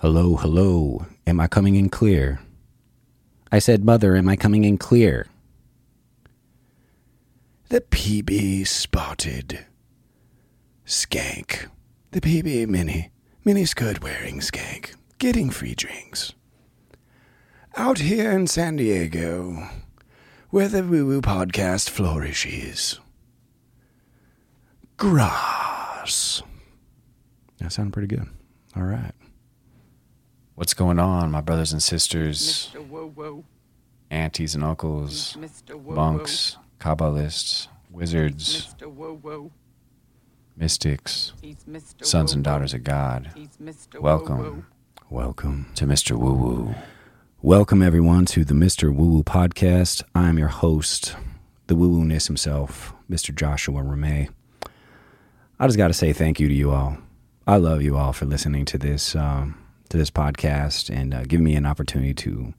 Hello, hello. Am I coming in clear? I said, Mother, am I coming in clear? The PB spotted skank. The PB mini, mini skirt wearing skank. Getting free drinks. Out here in San Diego, where the Woo Woo podcast flourishes. Grass. That sounded pretty good. All right. What's going on, my brothers and sisters, Mr. Woo Woo. aunties and uncles, He's monks, Kabbalists, wizards, Mr. Woo Woo. mystics, sons and Woo Woo. daughters of God. He's Mr. Woo Woo. Welcome Welcome. to Mr. Woo Woo. Welcome, everyone, to the Mr. Woo Woo podcast. I'm your host, the woo woo ness himself, Mr. Joshua Ramey. I just got to say thank you to you all. I love you all for listening to this um, to this podcast and uh, giving me an opportunity to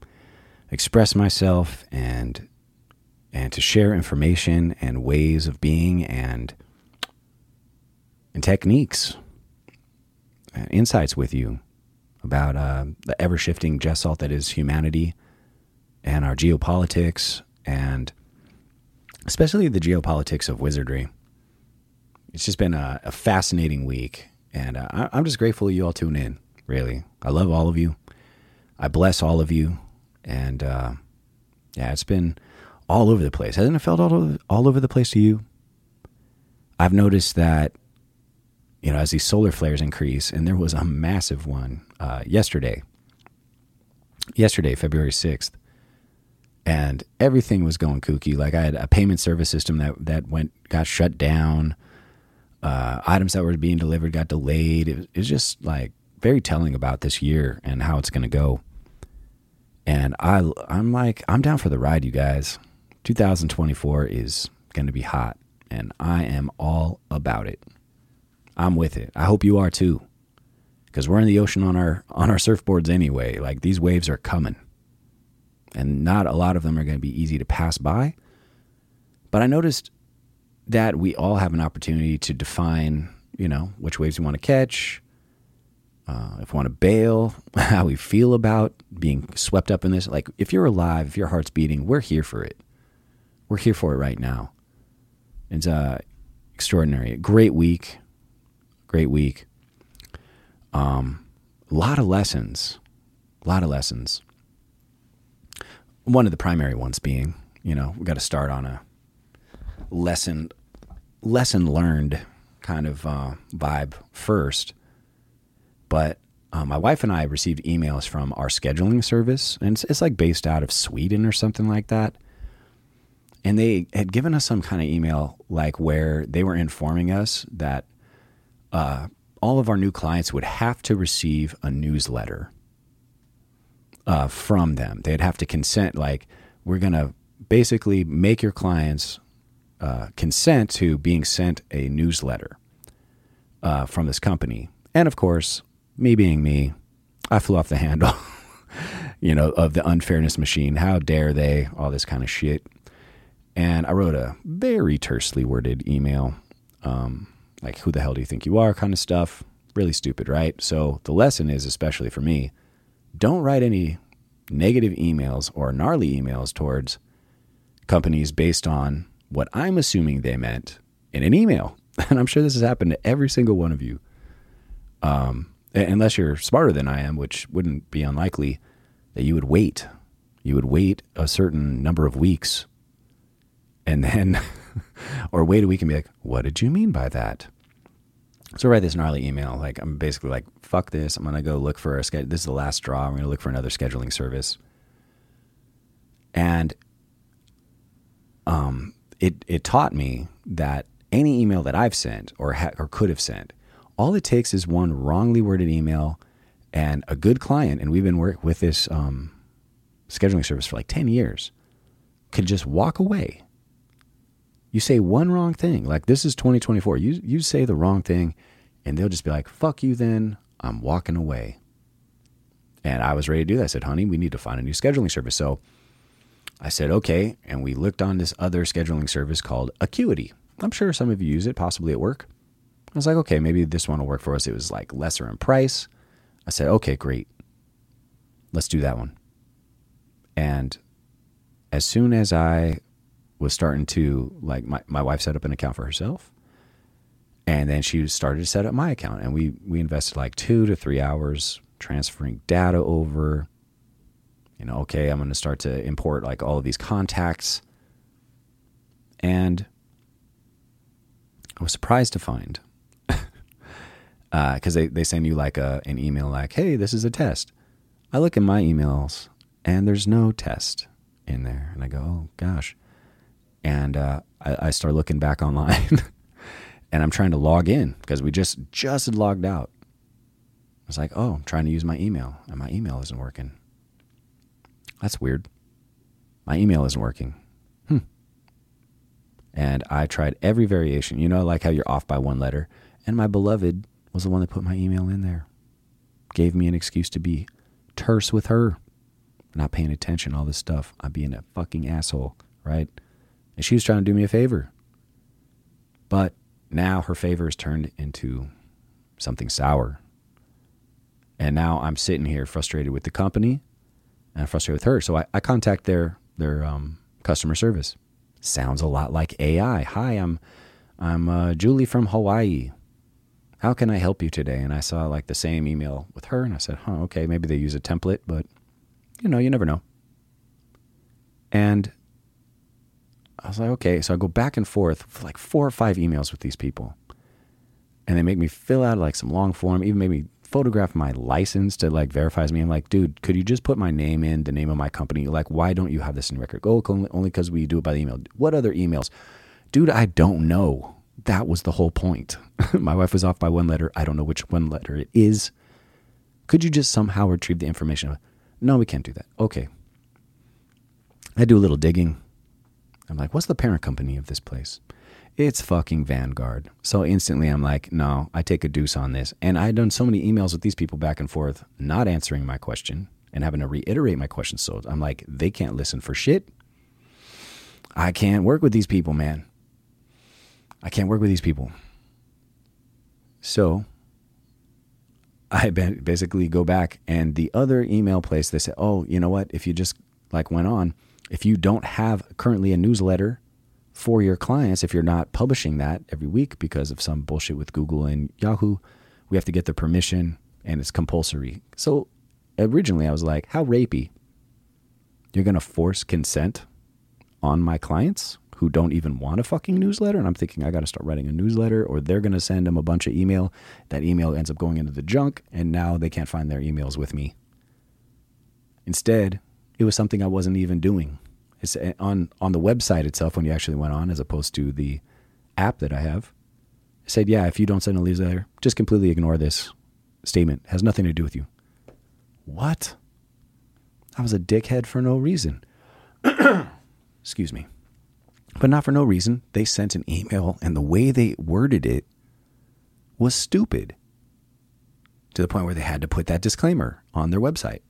express myself and and to share information and ways of being and and techniques and insights with you about uh, the ever shifting gestalt that is humanity and our geopolitics and especially the geopolitics of wizardry. It's just been a, a fascinating week, and uh, I'm just grateful you all tune in. Really, I love all of you. I bless all of you, and uh, yeah, it's been all over the place. Hasn't it felt all over, all over the place to you? I've noticed that you know, as these solar flares increase, and there was a massive one uh, yesterday, yesterday, February 6th, and everything was going kooky. Like I had a payment service system that, that went, got shut down. Uh, items that were being delivered got delayed. It was, it was just like very telling about this year and how it's going to go. And I, I'm like, I'm down for the ride, you guys. 2024 is going to be hot, and I am all about it. I'm with it. I hope you are too. Cuz we're in the ocean on our on our surfboards anyway. Like these waves are coming. And not a lot of them are going to be easy to pass by. But I noticed that we all have an opportunity to define, you know, which waves we want to catch, uh, if we want to bail, how we feel about being swept up in this. Like, if you're alive, if your heart's beating, we're here for it. We're here for it right now. It's uh, extraordinary. Great week great week. Um, a lot of lessons, a lot of lessons. One of the primary ones being, you know, we got to start on a lesson, lesson learned kind of uh, vibe first. But uh, my wife and I received emails from our scheduling service, and it's, it's like based out of Sweden or something like that. And they had given us some kind of email, like where they were informing us that uh, all of our new clients would have to receive a newsletter uh, from them. They'd have to consent, like, we're going to basically make your clients uh, consent to being sent a newsletter uh, from this company. And of course, me being me, I flew off the handle, you know, of the unfairness machine. How dare they? All this kind of shit. And I wrote a very tersely worded email. Um, like who the hell do you think you are kind of stuff really stupid right so the lesson is especially for me don't write any negative emails or gnarly emails towards companies based on what i'm assuming they meant in an email and i'm sure this has happened to every single one of you um, unless you're smarter than i am which wouldn't be unlikely that you would wait you would wait a certain number of weeks and then or wait a week and be like, what did you mean by that? So I write this gnarly email. Like I'm basically like, fuck this. I'm gonna go look for a schedule. This is the last straw. I'm gonna look for another scheduling service. And um, it it taught me that any email that I've sent or ha- or could have sent, all it takes is one wrongly worded email and a good client. And we've been working with this um, scheduling service for like ten years. Could just walk away you say one wrong thing, like this is 2024. You you say the wrong thing, and they'll just be like, "Fuck you." Then I'm walking away. And I was ready to do that. I said, "Honey, we need to find a new scheduling service." So I said, "Okay," and we looked on this other scheduling service called Acuity. I'm sure some of you use it, possibly at work. I was like, "Okay, maybe this one will work for us." It was like lesser in price. I said, okay, great. Let's do that one. And as soon as I was starting to, like, my, my wife set up an account for herself. And then she started to set up my account. And we, we invested like two to three hours transferring data over. You know, okay, I'm going to start to import like all of these contacts. And I was surprised to find because uh, they, they send you like a, an email like, hey, this is a test. I look in my emails and there's no test in there. And I go, oh gosh. And uh, I, I start looking back online and I'm trying to log in because we just just logged out. I was like, oh, I'm trying to use my email and my email isn't working. That's weird. My email isn't working. Hmm. And I tried every variation. You know, like how you're off by one letter. And my beloved was the one that put my email in there. Gave me an excuse to be terse with her. Not paying attention, all this stuff. I'm being a fucking asshole, right? And she was trying to do me a favor. But now her favor has turned into something sour. And now I'm sitting here frustrated with the company and frustrated with her. So I, I contact their their um, customer service. Sounds a lot like AI. Hi, I'm I'm uh, Julie from Hawaii how can I help you today? And I saw like the same email with her, and I said, huh, okay, maybe they use a template, but you know, you never know. And I was like, okay. So I go back and forth for like four or five emails with these people. And they make me fill out like some long form, even made me photograph my license to like verifies me. I'm like, dude, could you just put my name in, the name of my company? Like, why don't you have this in record? Oh, only because we do it by the email. What other emails? Dude, I don't know that was the whole point. My wife was off by one letter. I don't know which one letter it is. Could you just somehow retrieve the information? No, we can't do that. Okay. I do a little digging. I'm like, what's the parent company of this place? It's fucking Vanguard. So instantly I'm like, no, I take a deuce on this. And I had done so many emails with these people back and forth, not answering my question and having to reiterate my question. So I'm like, they can't listen for shit. I can't work with these people, man. I can't work with these people. So I basically go back and the other email place, they say, oh, you know what? If you just like went on, if you don't have currently a newsletter for your clients, if you're not publishing that every week because of some bullshit with Google and Yahoo, we have to get the permission and it's compulsory. So originally I was like, how rapey? You're going to force consent on my clients? Who don't even want a fucking newsletter. And I'm thinking, I got to start writing a newsletter, or they're going to send them a bunch of email. That email ends up going into the junk, and now they can't find their emails with me. Instead, it was something I wasn't even doing. It's eh, on on the website itself when you actually went on, as opposed to the app that I have. It said, "Yeah, if you don't send a newsletter, just completely ignore this statement. It has nothing to do with you." What? I was a dickhead for no reason. Excuse me. But not for no reason. They sent an email, and the way they worded it was stupid to the point where they had to put that disclaimer on their website.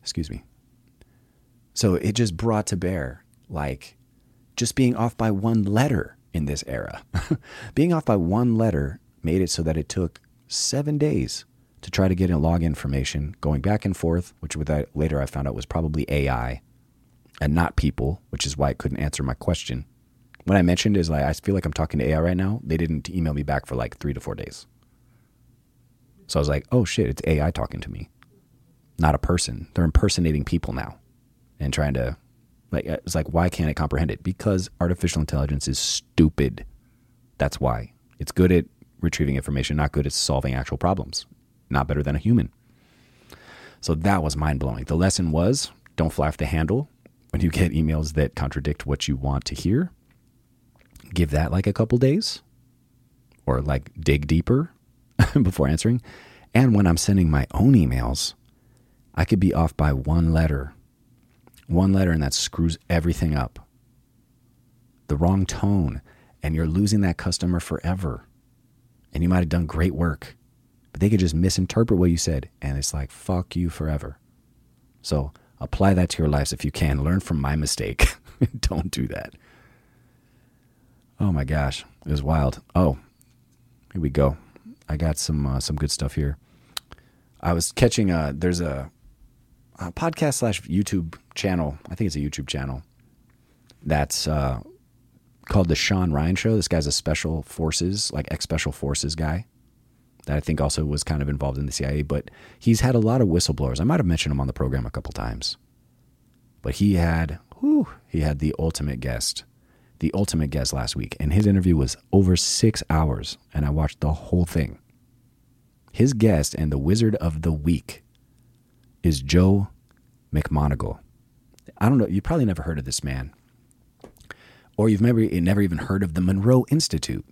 Excuse me. So it just brought to bear like just being off by one letter in this era. being off by one letter made it so that it took seven days to try to get in log information, going back and forth, which with that later I found out was probably AI and not people, which is why it couldn't answer my question. What I mentioned is like I feel like I'm talking to AI right now. They didn't email me back for like three to four days. So I was like, oh shit, it's AI talking to me, not a person. They're impersonating people now and trying to like it's like why can't it comprehend it? Because artificial intelligence is stupid. That's why. It's good at retrieving information, not good at solving actual problems not better than a human. So that was mind blowing. The lesson was don't fly off the handle when you get emails that contradict what you want to hear. Give that like a couple days or like dig deeper before answering. And when I'm sending my own emails, I could be off by one letter. One letter, and that screws everything up. The wrong tone, and you're losing that customer forever. And you might have done great work but they could just misinterpret what you said and it's like fuck you forever so apply that to your lives if you can learn from my mistake don't do that oh my gosh it was wild oh Here we go. I got some uh, some good stuff here. I was catching a there's a, a podcast slash YouTube channel. I think it's a YouTube channel that's uh, called the Sean Ryan Show. This guy's a special forces, like ex special forces guy that I think also was kind of involved in the CIA. But he's had a lot of whistleblowers. I might have mentioned him on the program a couple times. But he had, whew, he had the ultimate guest, the ultimate guest last week, and his interview was over six hours, and I watched the whole thing. His guest and the wizard of the week is Joe McMoneagle. I don't know, you probably never heard of this man or you've never, never even heard of the Monroe Institute.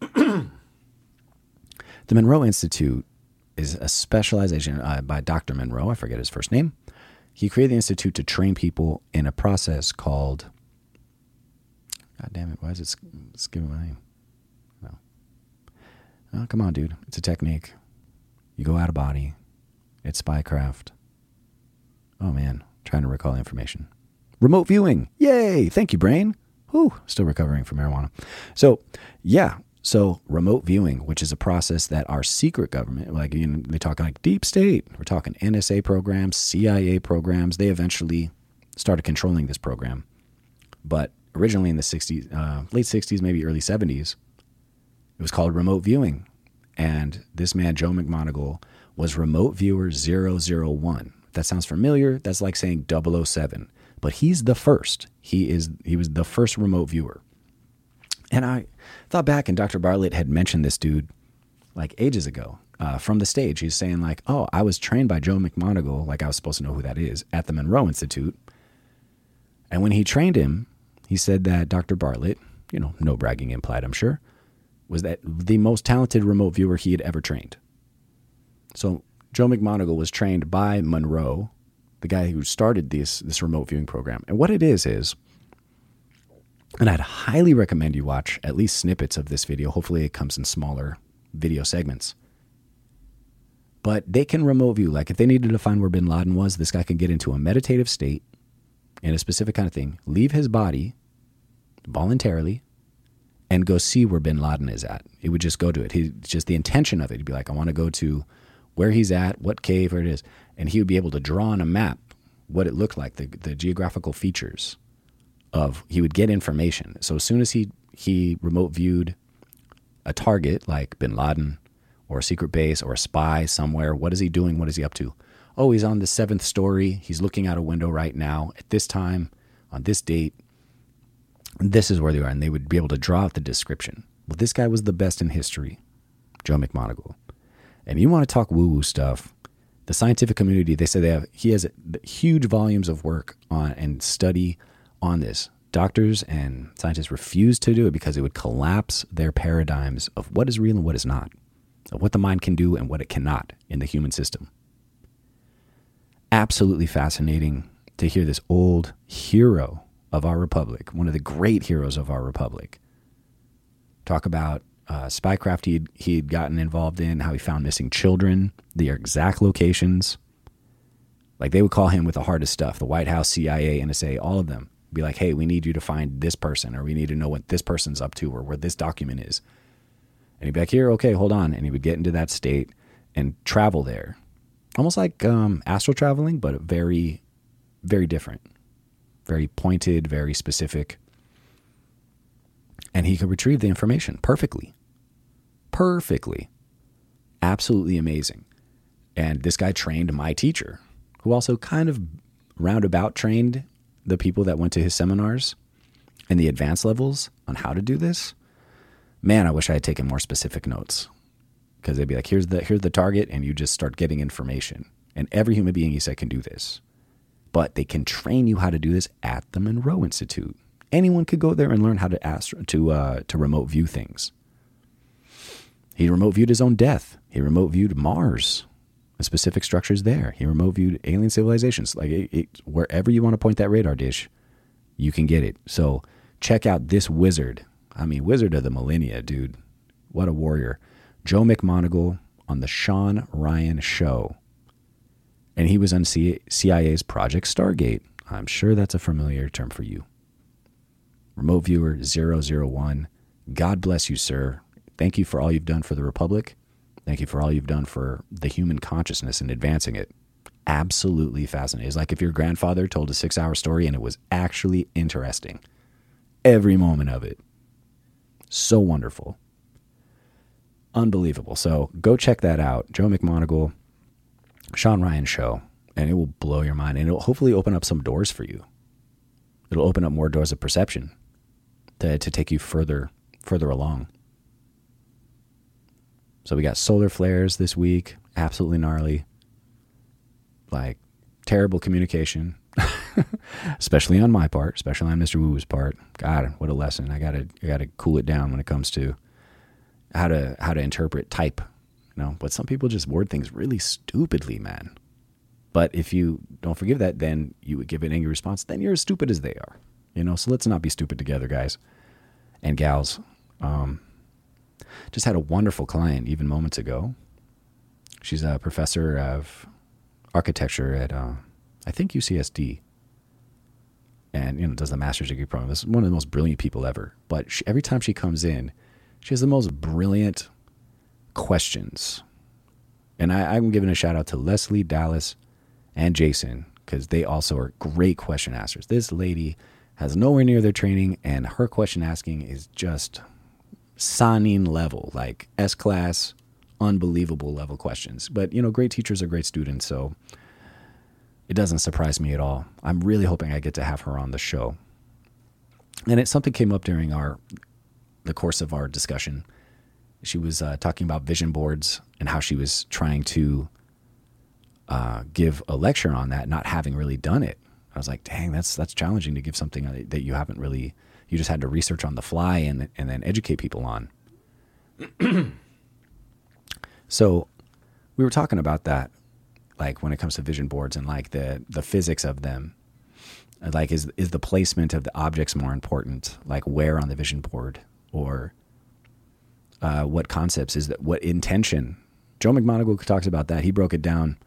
the Monroe Institute is a specialization uh, by Dr. Monroe. I forget his first name. He created the institute to train people in a process called. God damn it! Why is it skipping my name? No. Oh, come on, dude. It's a technique. You go out of body. It's spycraft. Oh man, trying to recall information. Remote viewing. Yay! Thank you, brain. Whew, still recovering from marijuana. So, yeah. So, remote viewing, which is a process that our secret government, like you know, they talk like deep state, we're talking NSA programs, CIA programs, they eventually started controlling this program. But originally in the 60s, uh, late 60s, maybe early 70s, it was called remote viewing. And this man, Joe McMoneagle, was remote viewer 001. If that sounds familiar, that's like saying 007 but he's the first. He is he was the first remote viewer. And I thought back, and Dr. Bartlett had mentioned this dude like ages ago uh, from the stage. He's saying like, "Oh, I was trained by Joe McMoneagle, like I was supposed to know who that is, at the Monroe Institute." And when he trained him, he said that Dr. Bartlett, you know, no bragging implied, I'm sure, was that the most talented remote viewer he had ever trained. So Joe McMoneagle was trained by Monroe the guy who started this this remote viewing program. And what it is is and I'd highly recommend you watch at least snippets of this video. Hopefully it comes in smaller video segments. But they can remote view. Like if they needed to find where bin Laden was, this guy can get into a meditative state and a specific kind of thing, leave his body voluntarily, and go see where bin Laden is at. He would just go to it. He just the intention of it. He'd be like, I want to go to where he's at, what cave, where it is and he would be able to draw on a map what it looked like, the, the geographical features of he would get information. So as soon as he he remote viewed a target like bin Laden or a secret base or a spy somewhere, what is he doing? What is he up to? Oh, he's on the seventh story. He's looking out a window right now at this time on this date. This is where they are, and they would be able to draw out the description. Well, this guy was the best in history, Joe McMoneagle. And you want to talk woo woo stuff? the scientific community, they say they have he has huge volumes of work on and study on this. Doctors and scientists refuse to do it because it would collapse their paradigms of what is real and what is not, of what the mind can do and what it cannot in the human system. Absolutely fascinating to hear this old hero of our republic, one of the great heroes of our republic, talk about uh, spycraft he'd, he'd gotten involved in, how he found missing children, the exact locations. Like they would call him with the hardest stuff the White House, CIA, NSA, all of them. Be like, hey, we need you to find this person, or we need to know what this person's up to, or where this document is. And he'd be like, here, okay, hold on. And he would get into that state and travel there. Almost like um, astral traveling, but very, very different. Very pointed, very specific. And he could retrieve the information perfectly perfectly. Absolutely amazing. And this guy trained my teacher, who also kind of roundabout trained the people that went to his seminars and the advanced levels on how to do this. Man, I wish I had taken more specific notes because they'd be like, here's the, here's the target, and you just start getting information. And every human being, he said, can do this. But they can train you how to do this at the Monroe Institute. Anyone could go there and learn how to ask, to uh, to remote view things. He remote viewed his own death. He remote viewed Mars, the specific structures there. He remote viewed alien civilizations. Like it, it, wherever you want to point that radar dish, you can get it. So check out this wizard. I mean, wizard of the millennia, dude. What a warrior. Joe McMoneagle on the Sean Ryan Show. And he was on CIA's Project Stargate. I'm sure that's a familiar term for you. Remote viewer 001. God bless you, sir Thank you for all you've done for the Republic. Thank you for all you've done for the human consciousness and advancing it. Absolutely fascinating. It's like if your grandfather told a six hour story and it was actually interesting. Every moment of it. So wonderful. Unbelievable. So go check that out. Joe McMoneagle, Sean Ryan show, and it will blow your mind. And it'll hopefully open up some doors for you. It'll open up more doors of perception to, to take you further further along. So we got solar flares this week, absolutely gnarly. Like terrible communication, especially on my part, especially on Mr. Woo's part. God, what a lesson! I gotta, I gotta cool it down when it comes to how to how to interpret type. You know, but some people just word things really stupidly, man. But if you don't forgive that, then you would give an angry response. Then you're as stupid as they are. You know, so let's not be stupid together, guys and gals. Um, just had a wonderful client even moments ago. She's a professor of architecture at, uh, I think, UCSD. And, you know, does the master's degree program. This is one of the most brilliant people ever. But she, every time she comes in, she has the most brilliant questions. And I, I'm giving a shout out to Leslie, Dallas, and Jason because they also are great question askers. This lady has nowhere near their training, and her question asking is just signing level, like S class, unbelievable level questions. But you know, great teachers are great students, so it doesn't surprise me at all. I'm really hoping I get to have her on the show. And it something came up during our the course of our discussion. She was uh, talking about vision boards and how she was trying to uh, give a lecture on that, not having really done it. I was like, dang, that's that's challenging to give something that you haven't really you just had to research on the fly and and then educate people on. so we were talking about that, like when it comes to vision boards and like the the physics of them. Like is is the placement of the objects more important? Like where on the vision board or uh, what concepts is that? What intention? Joe McMoneagle talks about that. He broke it down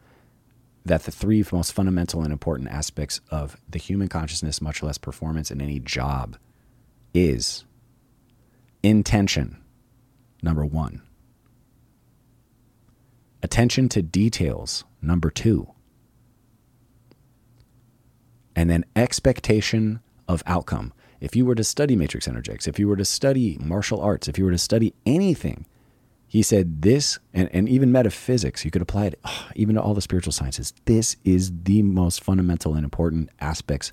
that the three most fundamental and important aspects of the human consciousness, much less performance in any job, is intention, number one, attention to details, number two, and then expectation of outcome. If you were to study matrix energetics, if you were to study martial arts, if you were to study anything, he said this, and, and even metaphysics, you could apply it oh, even to all the spiritual sciences. This is the most fundamental and important aspects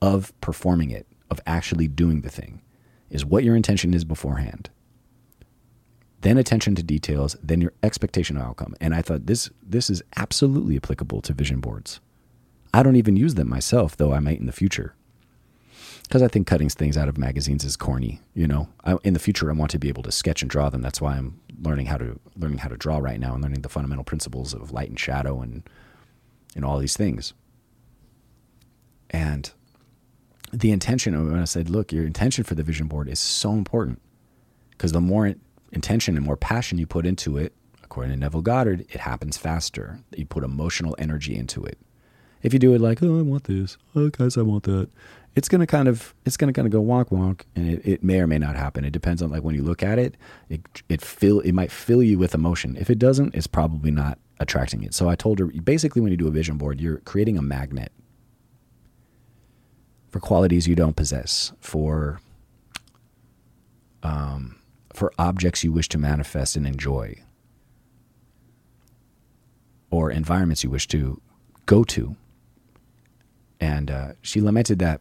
of performing it, of actually doing the thing, is what your intention is beforehand. Then attention to details, then your expectation of outcome. And I thought this this is absolutely applicable to vision boards. I don't even use them myself, though I might in the future because I think cutting things out of magazines is corny. You know, I, in the future, I want to be able to sketch and draw them. That's why I'm learning how to learning how to draw right now and learning the fundamental principles of light and shadow and and all these things. And the intention when I said, look, your intention for the vision board is so important because the more intention and more passion you put into it, according to Neville Goddard, it happens faster. You put emotional energy into it. If you do it like, oh, I want this, oh, guys, I want that, it's gonna kind of it's gonna kind of go wonk wonk, and it, it may or may not happen. It depends on like when you look at it, it it fill it might fill you with emotion. If it doesn't, it's probably not attracting it. So I told her basically when you do a vision board, you're creating a magnet for qualities you don't possess, for um, for objects you wish to manifest and enjoy, or environments you wish to go to. And uh, she lamented that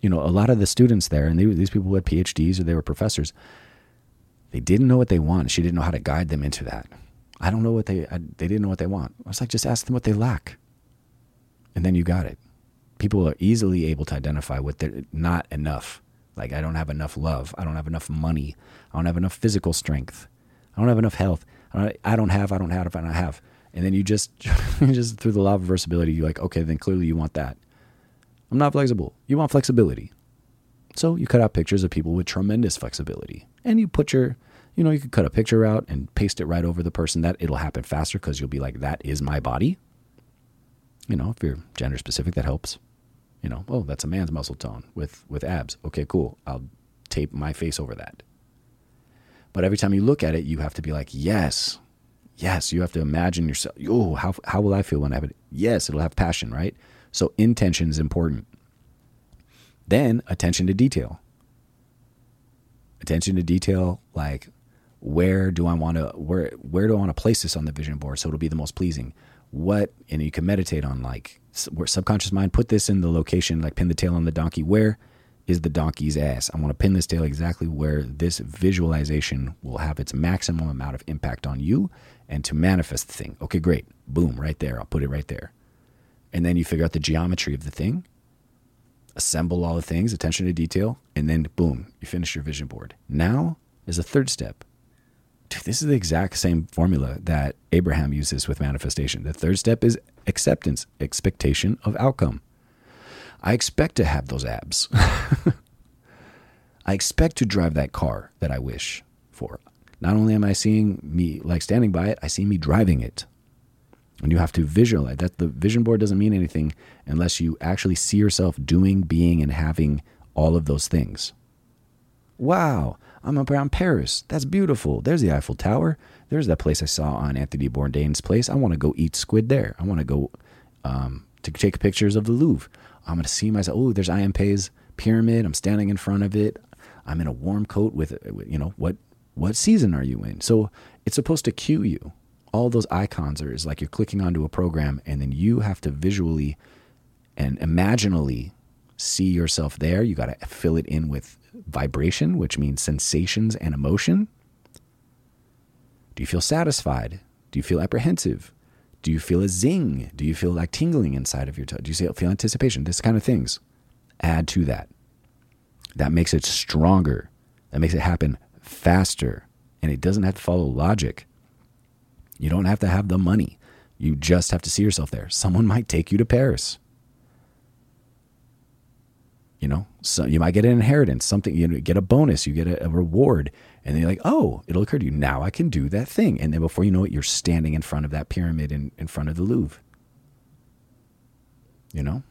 you know, a lot of the students there, and they, these people had PhDs or they were professors, they didn't know what they want. She didn't know how to guide them into that. I don't know what they, I, they didn't know what they want. I was like, just ask them what they lack. And then you got it. People are easily able to identify what they're not enough. Like, I don't have enough love. I don't have enough money. I don't have enough physical strength. I don't have enough health. I don't, I don't have, I don't have, I don't have. And then you just, just through the law of reversibility, you're like, okay, then clearly you want that. I'm not flexible. You want flexibility. So you cut out pictures of people with tremendous flexibility. And you put your, you know, you could cut a picture out and paste it right over the person that it'll happen faster because you'll be like, that is my body. You know, if you're gender specific, that helps. You know, oh, that's a man's muscle tone with with abs. Okay, cool. I'll tape my face over that. But every time you look at it, you have to be like, yes, yes. You have to imagine yourself. Oh, how how will I feel when I have it? Yes, it'll have passion, right? So intention is important. Then attention to detail. Attention to detail, like where do I want to where where do I want to place this on the vision board so it'll be the most pleasing? What and you can meditate on like where subconscious mind put this in the location like pin the tail on the donkey. Where is the donkey's ass? I want to pin this tail exactly where this visualization will have its maximum amount of impact on you and to manifest the thing. Okay, great. Boom, right there. I'll put it right there. And then you figure out the geometry of the thing, assemble all the things, attention to detail, and then boom, you finish your vision board. Now is a third step Dude, this is the exact same formula that Abraham uses with manifestation. The third step is acceptance, expectation of outcome. I expect to have those abs. I expect to drive that car that I wish for. Not only am I seeing me like standing by it, I see me driving it. And you have to visualize that the vision board doesn't mean anything unless you actually see yourself doing, being, and having all of those things. Wow, I'm up around Paris. That's beautiful. There's the Eiffel Tower. There's that place I saw on Anthony Bourdain's place. I want to go eat squid there. I want to go um, to take pictures of the Louvre. I'm going to see myself. Oh, there's I. M. Pei's pyramid. I'm standing in front of it. I'm in a warm coat with, you know, what what season are you in? So it's supposed to cue you. All those icons are is like you're clicking onto a program, and then you have to visually and imaginally see yourself there. You got to fill it in with vibration, which means sensations and emotion? Do you feel satisfied? Do you feel apprehensive? Do you feel a zing? Do you feel like tingling inside of your toe? Do you feel anticipation? This kind of things. Add to that. That makes it stronger. That makes it happen faster. And it doesn't have to follow logic. You don't have to have the money. You just have to see yourself there. Someone might take you to Paris. You know, so you might get an inheritance, something you get a bonus, you get a, a reward, and then you're like, oh, it'll occur to you now I can do that thing, and then before you know it, you're standing in front of that pyramid in, in front of the Louvre. You know,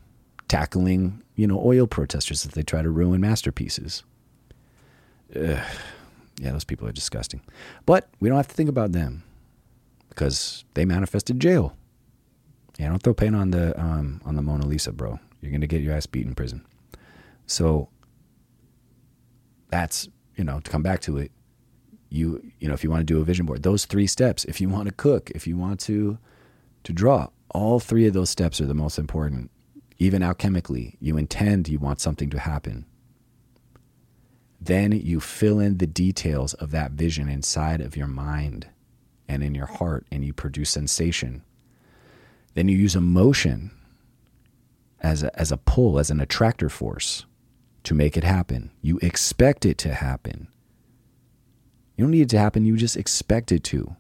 tackling you know oil protesters as they try to ruin masterpieces. Ugh. Yeah, those people are disgusting, but we don't have to think about them because they manifested jail. Yeah, don't throw paint on the um, on the Mona Lisa, bro. You're gonna get your ass beat in prison. So that's, you know, to come back to it, you you know, if you want to do a vision board, those three steps, if you want to cook, if you want to to draw, all three of those steps are the most important. Even alchemically, you intend you want something to happen. Then you fill in the details of that vision inside of your mind and in your heart, and you produce sensation. Then you use emotion as a, as a pull, as an attractor force to make it happen. You expect it to happen. You don't need it to happen, you just expect it to.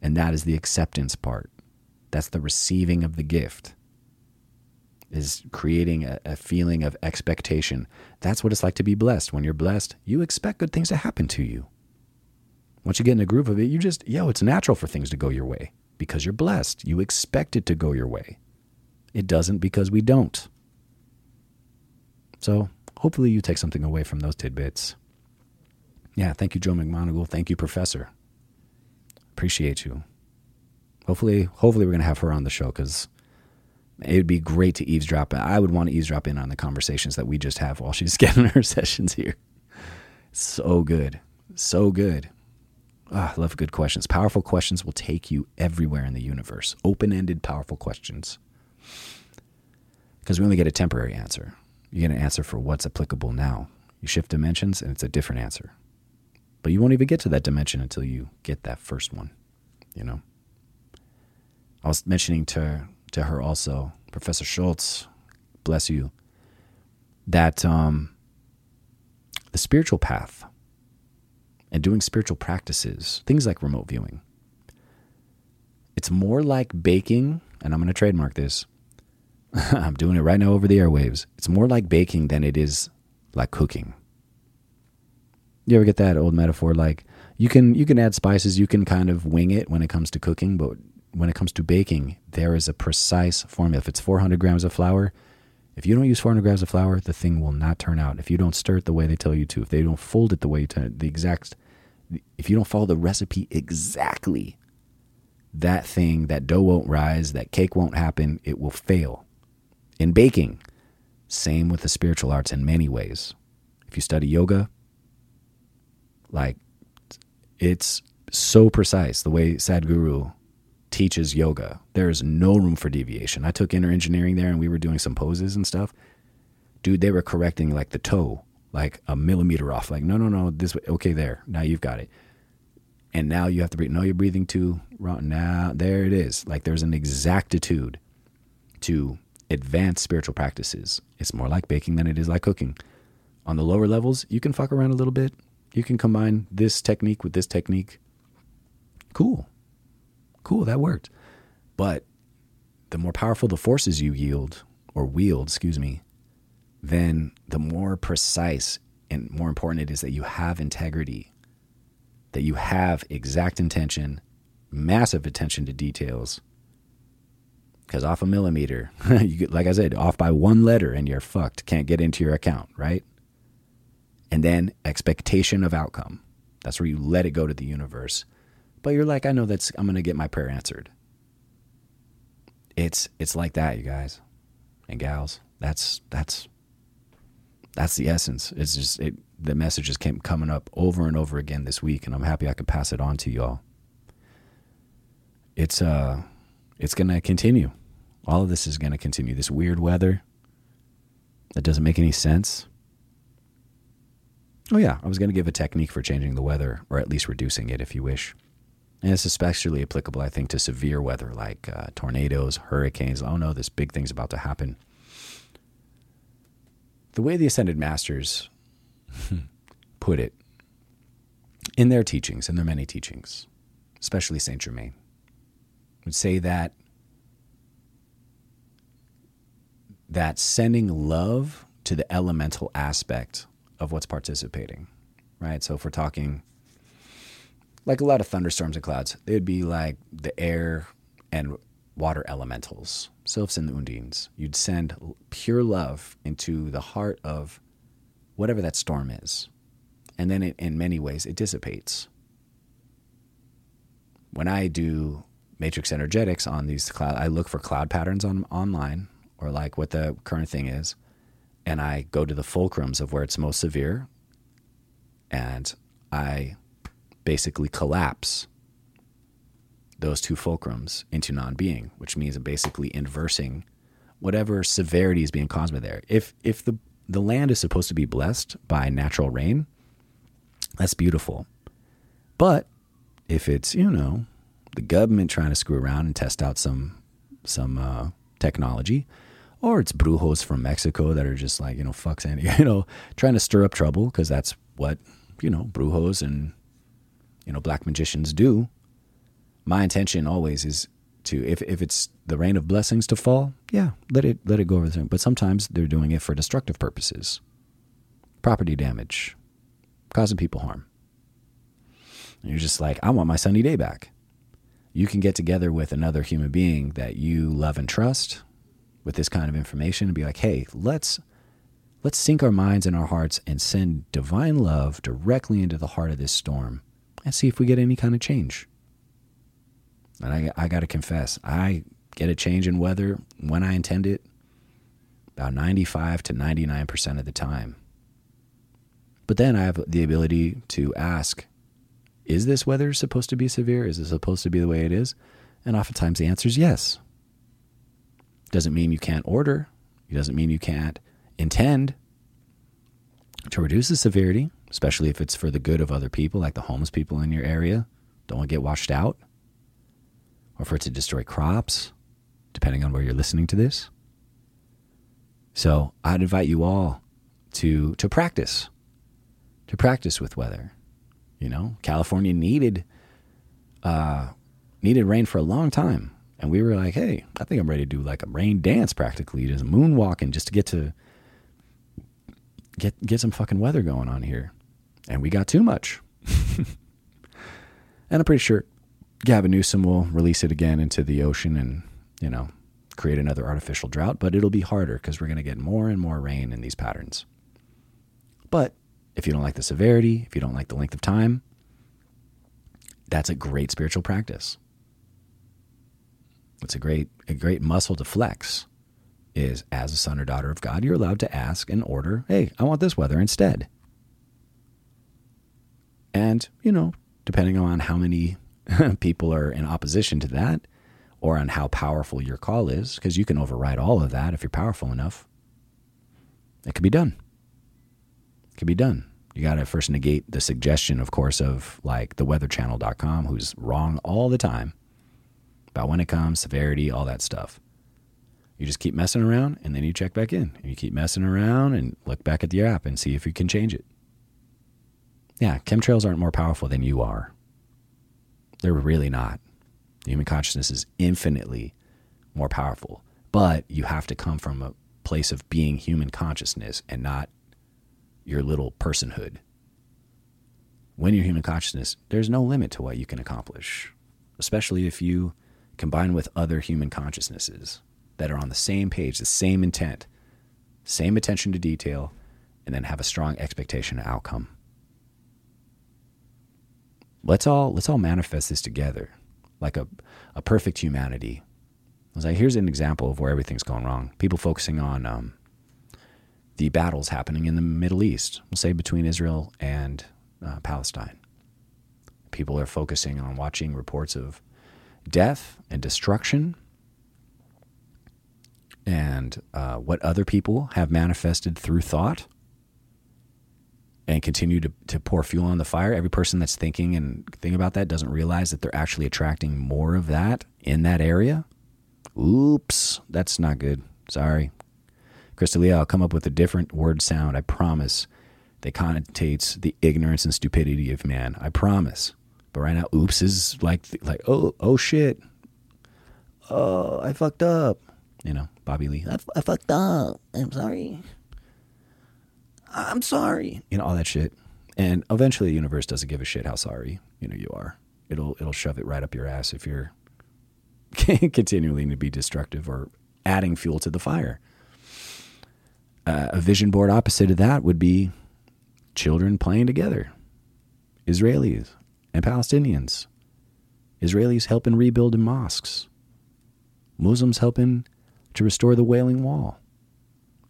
And that is the acceptance part. That's the receiving of the gift. Is creating a, a, feeling of expectation. That's what it's like to be blessed. When you're blessed, you expect good things to happen to you. Once you get in a groove of it, you just, yo, it's natural for things to go your way because you're blessed. You expect it to go your way. It doesn't because we don't. So hopefully you take something away from those tidbits. Yeah, thank you, Joe McMoneagle. Thank you, Professor. Appreciate you. Hopefully, hopefully we're gonna have her on the show because it would be great to eavesdrop. I would want to eavesdrop in on the conversations that we just have while she's getting her sessions here. So good, so good. Oh, I love good questions. Powerful questions will take you everywhere in the universe. Open-ended, powerful questions. Because we only get a temporary answer. You get an answer for what's applicable now. You shift dimensions and it's a different answer. But you won't even get to that dimension until you get that first one, you know? I was mentioning to to her also, Professor Schultz, bless you, that um, the spiritual path and doing spiritual practices, things like remote viewing, it's more like baking, and I'm going to trademark this I'm doing it right now over the airwaves. It's more like baking than it is like cooking. You ever get that old metaphor like you can you can add spices, you can kind of wing it when it comes to cooking, but when it comes to baking, there is a precise formula. If it's 400 grams of flour, if you don't use 400 grams of flour, the thing will not turn out. If you don't stir it the way they tell you to, if they don't fold it the way you tell it, the exact if you don't follow the recipe exactly, that thing, that dough won't rise, that cake won't happen, it will fail. In baking, same with the spiritual arts in many ways. If you study yoga, like it's so precise the way Sadhguru teaches yoga. There is no room for deviation. I took inner engineering there and we were doing some poses and stuff. Dude, they were correcting like the toe, like a millimeter off. Like, no, no, no, this way. Okay, there. Now you've got it. And now you have to breathe. No, you're breathing too wrong. Now, there it is. Like, there's an exactitude to advanced spiritual practices. It's more like baking than it is like cooking. On the lower levels, you can fuck around a little bit. You can combine this technique with this technique. Cool. Cool, that worked. But the more powerful the forces you yield or wield, excuse me, then the more precise and more important it is that you have integrity, that you have exact intention, massive attention to details. Because off a millimeter, you get, like I said, off by one letter and you're fucked. Can't get into your account, right? And then expectation of outcome. That's where you let it go to the universe. But you're like, I know that's I'm gonna get my prayer answered. It's it's like that, you guys and gals. That's that's that's the essence. It's just it the messages came coming up over and over again this week, and I'm happy I could pass it on to y'all. It's uh it's gonna continue. All of this is gonna continue. This weird weather that doesn't make any sense. Oh yeah, I was gonna give a technique for changing the weather, or at least reducing it if you wish. And it's especially applicable, I think, to severe weather like uh, tornadoes, hurricanes. Oh no, this big thing's about to happen. The way the Ascended Masters put it in their teachings, in their many teachings, especially Saint Germain, would say that that sending love to the elemental aspect of what's participating, right? So if we're talking like a lot of thunderstorms and clouds, they'd be like the air and water elementals, sylphs and the undines. You'd send pure love into the heart of whatever that storm is. And then it, in many ways, it dissipates. When I do matrix energetics on these cloud, I look for cloud patterns on online or like what the current thing is. And I go to the fulcrums of where it's most severe. And I basically collapse those two fulcrums into non-being, which means basically inversing whatever severity is being caused by there. If if the the land is supposed to be blessed by natural rain, that's beautiful. But if it's you know the government trying to screw around and test out some some uh, technology, or it's brujos from Mexico that are just like you know fuck Sandy, you know, trying to stir up trouble because that's what you know brujos and you know black magicians do. My intention always is to if, if it's the rain of blessings to fall yeah let it let it go over the but sometimes they're doing it for destructive purposes. Property damage. Causing people harm. And you're just like i want my sunny day back. You can get together with another human being that you love and trust with this kind of information and be like hey let's let's sync our minds and our hearts and send divine love directly into the heart of this storm and see if we get any kind of change. And I, I got to confess, I get a change in weather when I intend it about 95 to 99% of the time. But then I have the ability to ask, is this weather supposed to be severe? Is it supposed to be the way it is? And oftentimes the answer is yes. Doesn't mean you can't order. It doesn't mean you can't intend to reduce the severity especially if it's for the good of other people, like the homeless people in your area. Don't want to get washed out, or for it to destroy crops, depending on where you're listening to this. So I'd invite you all to to practice, to practice with weather. You know, California needed uh, needed rain for a long time, and we were like, "Hey, I think I'm ready to do like a rain dance, practically, just moonwalking, just to get to get get some fucking weather going on here." and we got too much. and I'm pretty sure Gavin Newsom will release it again into the ocean and, you know, create another artificial drought, but it'll be harder because we're going to get more and more rain in these patterns. But if you don't like the severity, if you don't like the length of time, that's a great spiritual practice. It's a great a great muscle to flex is as a son or daughter of God, you're allowed to ask and order, hey, I want this weather instead. And, you know, depending on how many people are in opposition to that or on how powerful your call is, because you can override all of that if you're powerful enough, it could be done. It could be done. You got to first negate the suggestion, of course, of like the weatherchannel.com, who's wrong all the time about when it comes, severity, all that stuff. You just keep messing around and then you check back in. And you keep messing around and look back at the app and see if you can change it. Yeah, chemtrails aren't more powerful than you are. They're really not. The human consciousness is infinitely more powerful, but you have to come from a place of being human consciousness and not your little personhood. When you're human consciousness, there's no limit to what you can accomplish, especially if you combine with other human consciousnesses that are on the same page, the same intent, same attention to detail, and then have a strong expectation of outcome. Let's all let's all manifest this together, like a, a perfect humanity. I was like, here's an example of where everything's going wrong. People focusing on um, the battles happening in the Middle East, we'll say between Israel and uh, Palestine. People are focusing on watching reports of death and destruction and uh, what other people have manifested through thought and continue to, to pour fuel on the fire. Every person that's thinking and thinking about that doesn't realize that they're actually attracting more of that in that area. Oops, that's not good. Sorry. Crystalia, I'll come up with a different word sound. I promise. That connotates the ignorance and stupidity of man. I promise. But right now, oops is like like oh oh shit. Oh, I fucked up. You know, Bobby Lee. I, fucked up. I'm sorry. I'm sorry. You know all that shit. And eventually, the universe doesn't give a shit how sorry you know you are. It'll it'll shove it right up your ass if you're continually to be destructive or adding fuel to the fire. Uh, a vision board opposite of that would be children playing together, Israelis and Palestinians, Israelis helping rebuild in mosques, Muslims helping to restore the Wailing Wall,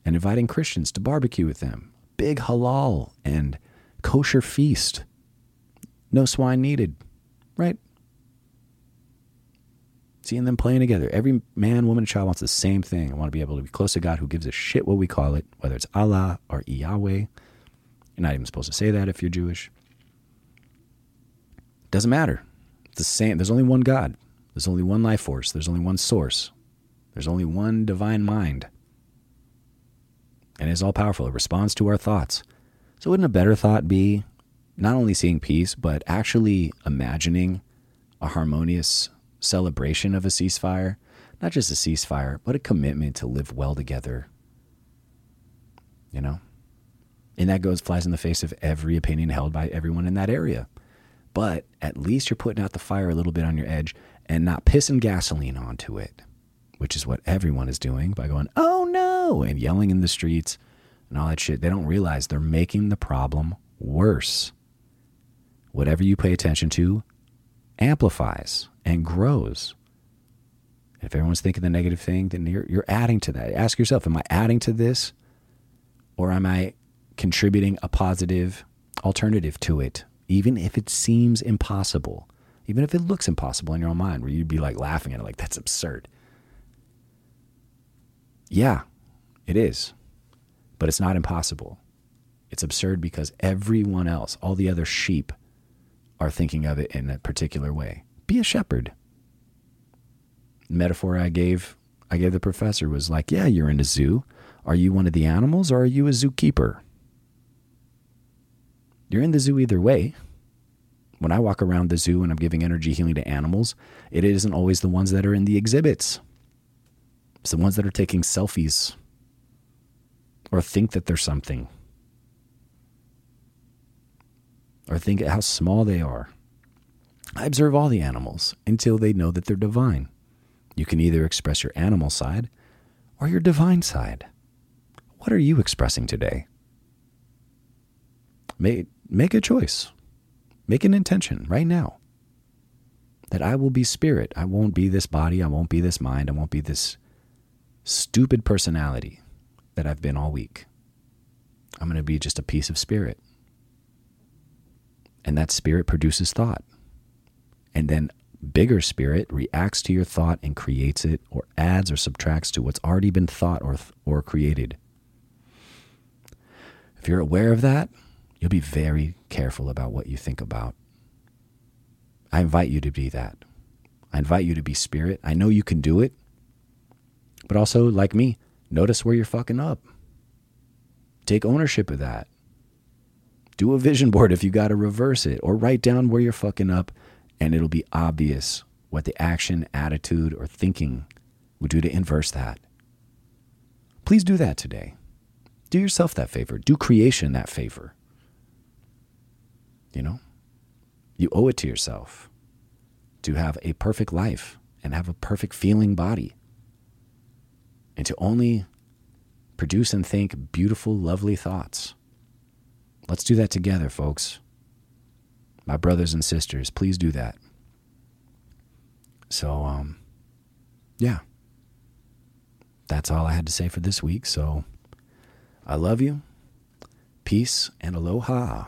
and inviting Christians to barbecue with them. Big halal and kosher feast. No swine needed, right? Seeing them playing together. Every man, woman, and child wants the same thing. I want to be able to be close to God who gives a shit what we call it, whether it's Allah or Yahweh. You're not even supposed to say that if you're Jewish. Doesn't matter. It's the same. There's only one God. There's only one life force. There's only one source. There's only one divine mind. And it's all powerful. It responds to our thoughts. So wouldn't a better thought be not only seeing peace, but actually imagining a harmonious celebration of a ceasefire? Not just a ceasefire, but a commitment to live well together. You know? And that goes flies in the face of every opinion held by everyone in that area but at least you're putting out the fire a little bit on your edge and not pissing gasoline onto it, which is what everyone is doing by going, oh no, and yelling in the streets and all that shit. They don't realize they're making the problem worse. Whatever you pay attention to amplifies and grows. If everyone's thinking the negative thing, then you're, you're adding to that. Ask yourself, am I adding to this or am I contributing a positive alternative to it? Even if it seems impossible, even if it looks impossible in your own mind, where you'd be like laughing at it, like, that's absurd. Yeah, it is. But it's not impossible. It's absurd because everyone else, all the other sheep, are thinking of it in a particular way. Be a shepherd. The metaphor I gave I gave the professor was like, yeah, you're in a zoo. Are you one of the animals or are you a zookeeper? You're in the zoo either way. When I walk around the zoo and I'm giving energy healing to animals, it isn't always the ones that are in the exhibits. It's the ones that are taking selfies or think that they're something or think how small they are. I observe all the animals until they know that they're divine. You can either express your animal side or your divine side. What are you expressing today? Make, make a choice. Make an intention right now. that I will be spirit. I won't be this body. I won't be this mind. I won't be this stupid personality that I've been all week. I'm going to be just a piece of spirit. And that spirit produces thought. And then bigger spirit reacts to your thought and creates it or adds or subtracts to what's already been thought or, or created. If you're aware of that, you'll be very careful about what you think about. I invite you to be that. I invite you to be spirit. I know you can do it. But also, like me, notice where you're fucking up. Take ownership of that. Do a vision board if you got to reverse it, or write down where you're fucking up, and it'll be obvious what the action, attitude, or thinking would do to inverse that. Please do that today. Do yourself that favor. Do creation that favor. You know? You owe it to yourself to have a perfect life and have a perfect feeling body. And to only produce and think beautiful, lovely thoughts. Let's do that together, folks. My brothers and sisters, please do that. So, um, yeah. That's all I had to say for this week. So, I love you. Peace and aloha.